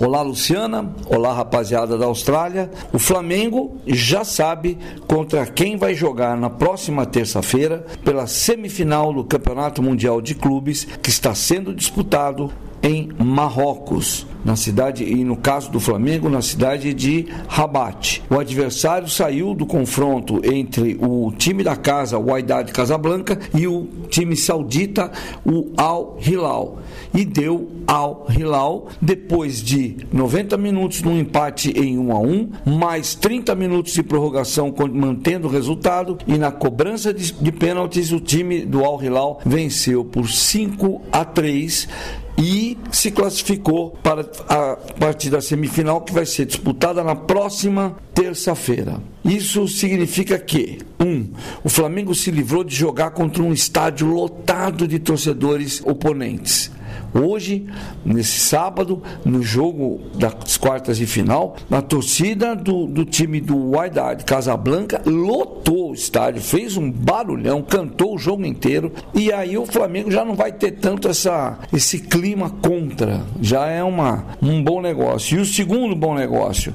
Olá, Luciana. Olá, rapaziada da Austrália. O Flamengo já sabe contra quem vai jogar na próxima terça-feira pela semifinal do Campeonato Mundial de Clubes que está sendo disputado em Marrocos, na cidade e no caso do Flamengo, na cidade de Rabat. O adversário saiu do confronto entre o time da casa, o Wydad Casablanca, e o time saudita, o Al Hilal. E deu Al Hilal depois de 90 minutos no empate em 1 a 1, mais 30 minutos de prorrogação mantendo o resultado e na cobrança de, de pênaltis o time do Al Hilal venceu por 5 a 3 e se classificou para a partida semifinal que vai ser disputada na próxima terça-feira. Isso significa que, um, o Flamengo se livrou de jogar contra um estádio lotado de torcedores oponentes. Hoje, nesse sábado, no jogo das quartas de final, a torcida do, do time do Wydad Casablanca lotou o estádio, fez um barulhão, cantou o jogo inteiro e aí o Flamengo já não vai ter tanto essa, esse clima contra. Já é uma, um bom negócio. E o segundo bom negócio.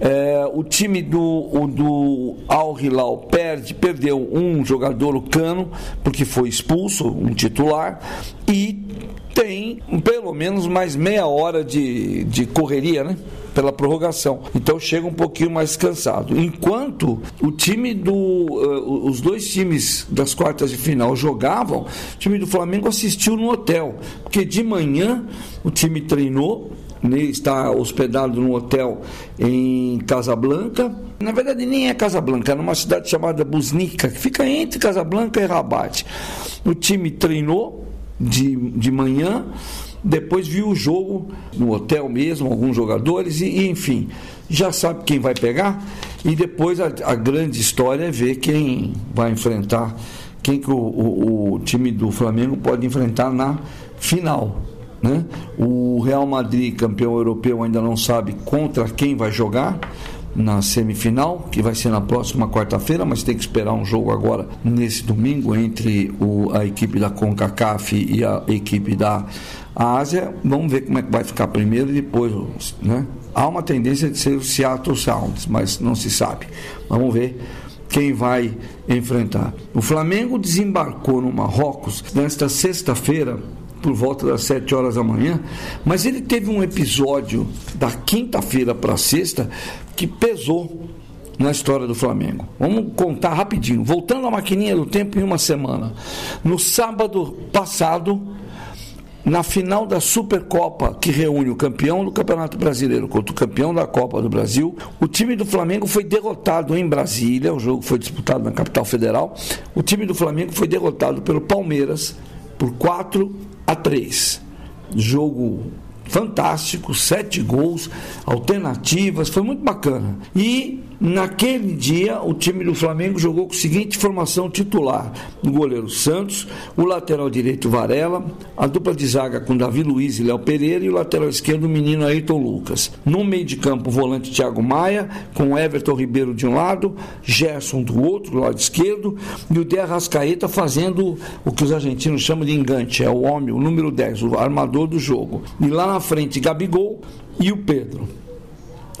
É, o time do, do Al Hilal perde, perdeu um jogador, o Cano, porque foi expulso, um titular, e tem pelo menos mais meia hora de, de correria, né? Pela prorrogação. Então chega um pouquinho mais cansado. Enquanto o time do. Uh, os dois times das quartas de final jogavam, o time do Flamengo assistiu no hotel. Porque de manhã o time treinou, está hospedado no hotel em Casablanca. Na verdade, nem é Casablanca, é numa cidade chamada Busnica, que fica entre Casablanca e Rabat. O time treinou de, de manhã, depois viu o jogo no hotel mesmo, alguns jogadores, e, e enfim, já sabe quem vai pegar, e depois a, a, grande história é ver quem vai enfrentar, quem que o, o, o time do Flamengo pode enfrentar na final. Né? O Real Madrid, campeão europeu, ainda não sabe contra quem vai jogar na semifinal, que vai ser na próxima quarta-feira, mas tem que esperar um jogo agora nesse domingo entre o, a equipe da CONCACAF e a equipe da Ásia. Vamos ver como é que vai ficar primeiro e depois, né? Há uma tendência de ser o Seattle Sounds, mas não se sabe. Vamos ver quem vai enfrentar. O Flamengo desembarcou no Marrocos nesta sexta-feira por volta das 7 horas da manhã, mas ele teve um episódio da quinta-feira para sexta que pesou na história do Flamengo. Vamos contar rapidinho. Voltando à maquininha do tempo em uma semana. No sábado passado, na final da Supercopa, que reúne o campeão do Campeonato Brasileiro contra o campeão da Copa do Brasil, o time do Flamengo foi derrotado em Brasília. O jogo foi disputado na capital federal. O time do Flamengo foi derrotado pelo Palmeiras por 4 a 3. Jogo fantástico, sete gols, alternativas, foi muito bacana. E Naquele dia, o time do Flamengo jogou com a seguinte formação titular: o goleiro Santos, o lateral direito Varela, a dupla de zaga com Davi Luiz e Léo Pereira e o lateral esquerdo o menino Ayrton Lucas. No meio de campo, o volante Thiago Maia, com Everton Ribeiro de um lado, Gerson do outro, do lado esquerdo, e o De Arrascaeta fazendo o que os argentinos chamam de engante, é o homem, o número 10, o armador do jogo. E lá na frente, Gabigol e o Pedro.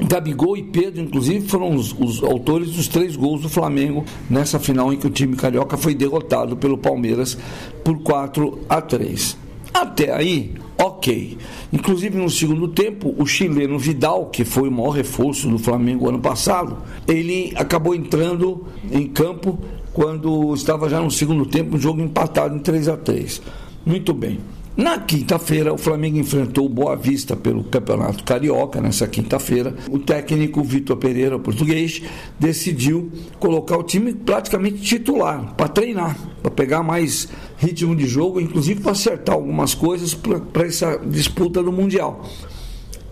Gabigol e Pedro, inclusive, foram os, os, autores dos três gols do Flamengo nessa final em que o time carioca foi derrotado pelo Palmeiras por 4 a 3. Até aí, ok. Inclusive no segundo tempo, o chileno Vidal, que foi o maior reforço do Flamengo ano passado, ele acabou entrando em campo quando estava já no segundo tempo, um jogo empatado em 3 a 3. Muito bem. Na quinta-feira, o Flamengo enfrentou o Boa Vista pelo Campeonato Carioca, nessa quinta-feira. O técnico Vitor Pereira, português, decidiu colocar o time praticamente titular, para treinar, para pegar mais ritmo de jogo, inclusive para acertar algumas coisas para essa disputa do Mundial.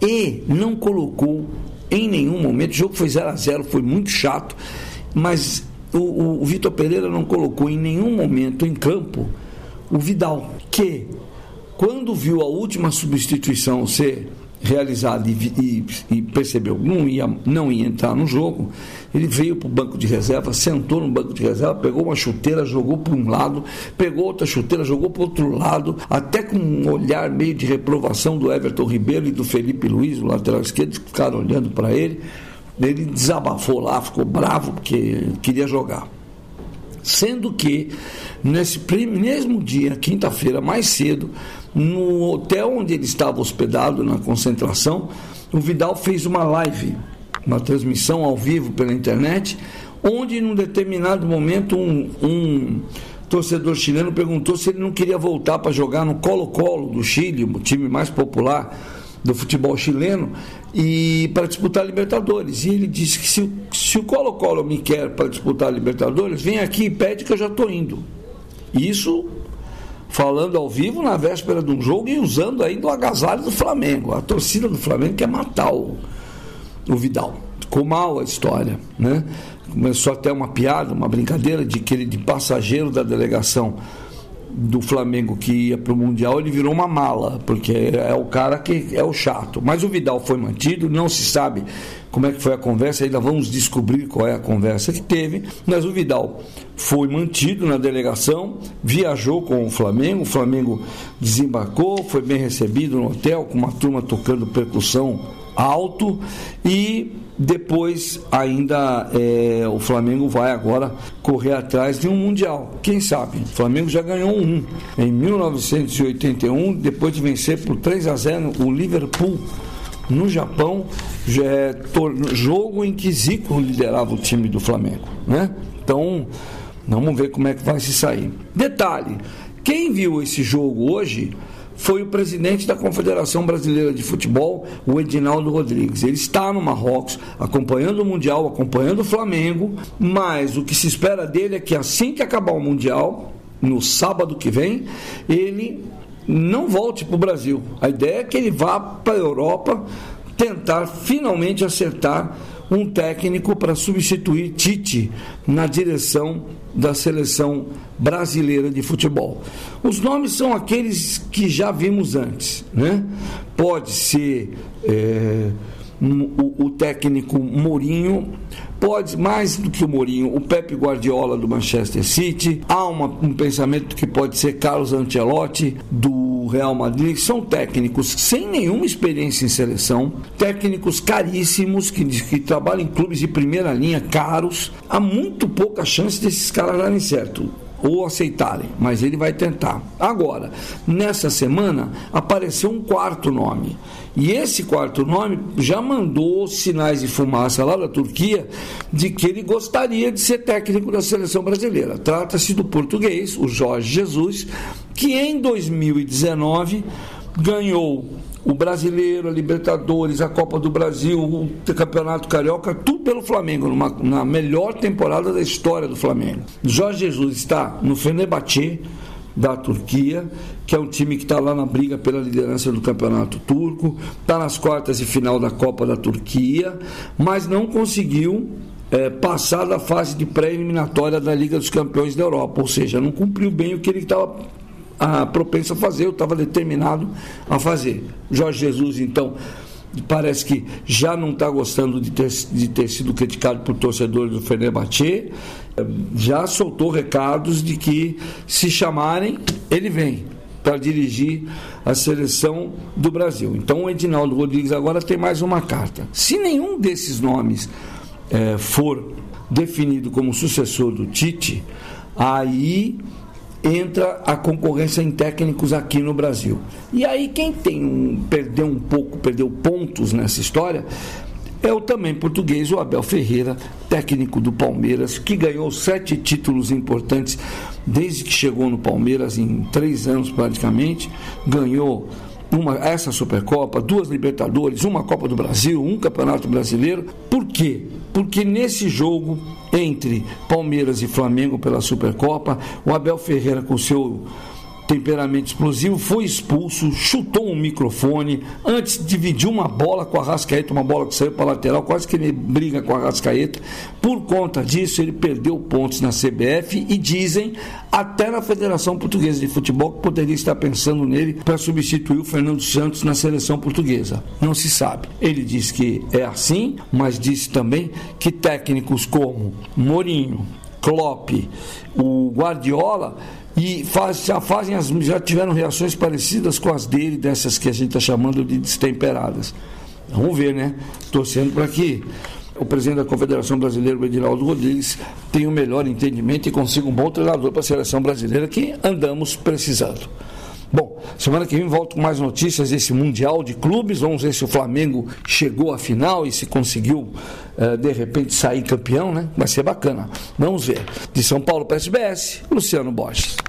E não colocou em nenhum momento, o jogo foi 0 a 0 foi muito chato, mas o, o, o Vitor Pereira não colocou em nenhum momento em campo o Vidal, que quando viu a última substituição ser realizado e, e, e, percebeu que não ia, não ia entrar no jogo, ele veio para o banco de reserva, sentou no banco de reserva, pegou uma chuteira, jogou para um lado, pegou outra chuteira, jogou para outro lado, até com um olhar meio de reprovação do Everton Ribeiro e do Felipe Luiz, o lateral esquerdo, que ficaram olhando para ele. Ele desabafou lá, ficou bravo porque queria jogar. Sendo que nesse mesmo dia, quinta-feira, mais cedo, no hotel onde ele estava hospedado, na concentração, o Vidal fez uma live, uma transmissão ao vivo pela internet, onde num determinado momento um, um torcedor chileno perguntou se ele não queria voltar para jogar no Colo-Colo do Chile, o time mais popular do futebol chileno, e para disputar a Libertadores. E ele disse que se, se o Colo-Colo me quer para disputar a Libertadores, vem aqui e pede que eu já estou indo. Isso falando ao vivo na véspera de um jogo e usando ainda o agasalho do Flamengo. A torcida do Flamengo quer matar o, o Vidal. Ficou mal a história, né? Começou até uma piada, uma brincadeira de que ele de passageiro da delegação do Flamengo que ia para o Mundial, ele virou uma mala, porque é o cara que é o chato. Mas o Vidal foi mantido, não se sabe como é que foi a conversa, ainda vamos descobrir qual é a conversa que teve, mas o Vidal foi mantido na delegação, viajou com o Flamengo, o Flamengo desembarcou, foi bem recebido no hotel, com uma turma tocando percussão alto e depois ainda é, o Flamengo vai agora correr atrás de um mundial. Quem sabe? O Flamengo já ganhou um em 1981, depois de vencer por 3 a 0 o Liverpool no Japão, é jogo em que Zico liderava o time do Flamengo, né? Então, vamos ver como é que vai se sair. Detalhe, quem viu esse jogo hoje foi o presidente da Confederação Brasileira de Futebol, o Edinaldo Rodrigues. Ele está no Marrocos, acompanhando o Mundial, acompanhando o Flamengo, mas o que se espera dele é que assim que acabar o Mundial, no sábado que vem, ele não volte para o Brasil. A ideia é que ele vá para a Europa tentar finalmente acertar um técnico para substituir Tite na direção da seleção brasileira de futebol. Os nomes são aqueles que já vimos antes, né? Pode ser é, o, o, técnico Mourinho, pode mais do que o Mourinho, o Pepe Guardiola do Manchester City. Há uma, um pensamento que pode ser Carlos Ancelotti do Real Madrid. São técnicos sem nenhuma experiência em seleção, técnicos caríssimos que, que trabalham em clubes de primeira linha, caros. Há muito pouca chance desses caras darem certo ou aceitarem, mas ele vai tentar. Agora, nessa semana apareceu um quarto nome. E esse quarto nome já mandou sinais de fumaça lá da Turquia de que ele gostaria de ser técnico da seleção brasileira. Trata-se do português, o Jorge Jesus, que em 2019 ganhou o Brasileiro, a Libertadores, a Copa do Brasil, o Campeonato Carioca, tudo pelo Flamengo, numa, na melhor temporada da história do Flamengo. Jorge Jesus está no Fenerbahçe, da Turquia, que é um time que está lá na briga pela liderança do campeonato turco, está nas quartas de final da Copa da Turquia, mas não conseguiu é, passar da fase de pré-eliminatória da Liga dos Campeões da Europa, ou seja, não cumpriu bem o que ele estava a propenso a fazer, eu estava determinado a fazer. Jorge Jesus, então, parece que já não está gostando de ter, de ter sido criticado por torcedores do Fenerbahçe, já soltou recados de que se chamarem, ele vem para dirigir a seleção do Brasil. Então o Edinaldo Rodrigues agora tem mais uma carta. Se nenhum desses nomes é, for definido como sucessor do Tite, aí entra a concorrência em técnicos aqui no Brasil. E aí quem tem um, perdeu um pouco, perdeu pontos nessa história, é o também português, o Abel Ferreira, técnico do Palmeiras, que ganhou sete títulos importantes desde que chegou no Palmeiras, em três anos praticamente, ganhou uma, essa Supercopa, duas Libertadores, uma Copa do Brasil, um Campeonato Brasileiro. Por quê? Porque nesse jogo entre Palmeiras e Flamengo pela Supercopa, o Abel Ferreira com seu temperamento explosivo, foi expulso, chutou um microfone, antes dividiu uma bola com a Rascaeta, uma bola que saiu para a lateral, quase que ele briga com a Rascaeta. Por conta disso, ele perdeu pontos na CBF e dizem até na Federação Portuguesa de Futebol que poderia estar pensando nele para substituir o Fernando Santos na seleção portuguesa. Não se sabe. Ele diz que é assim, mas disse também que técnicos como Mourinho, Klopp, o Guardiola e faz, já fazem as, já tiveram reações parecidas com as dele, dessas que a gente está chamando de destemperadas. Vamos ver, né? Torcendo para que o presidente da Confederação Brasileira, o Edinaldo Rodrigues, tenha o um melhor entendimento e consiga um bom treinador para a seleção brasileira que andamos precisando. Bom, semana que vem volto com mais notícias desse Mundial de Clubes. Vamos ver se o Flamengo chegou à final e se conseguiu, uh, de repente, sair campeão, né? Vai ser bacana. Vamos ver. De São Paulo para SBS, Luciano Borges.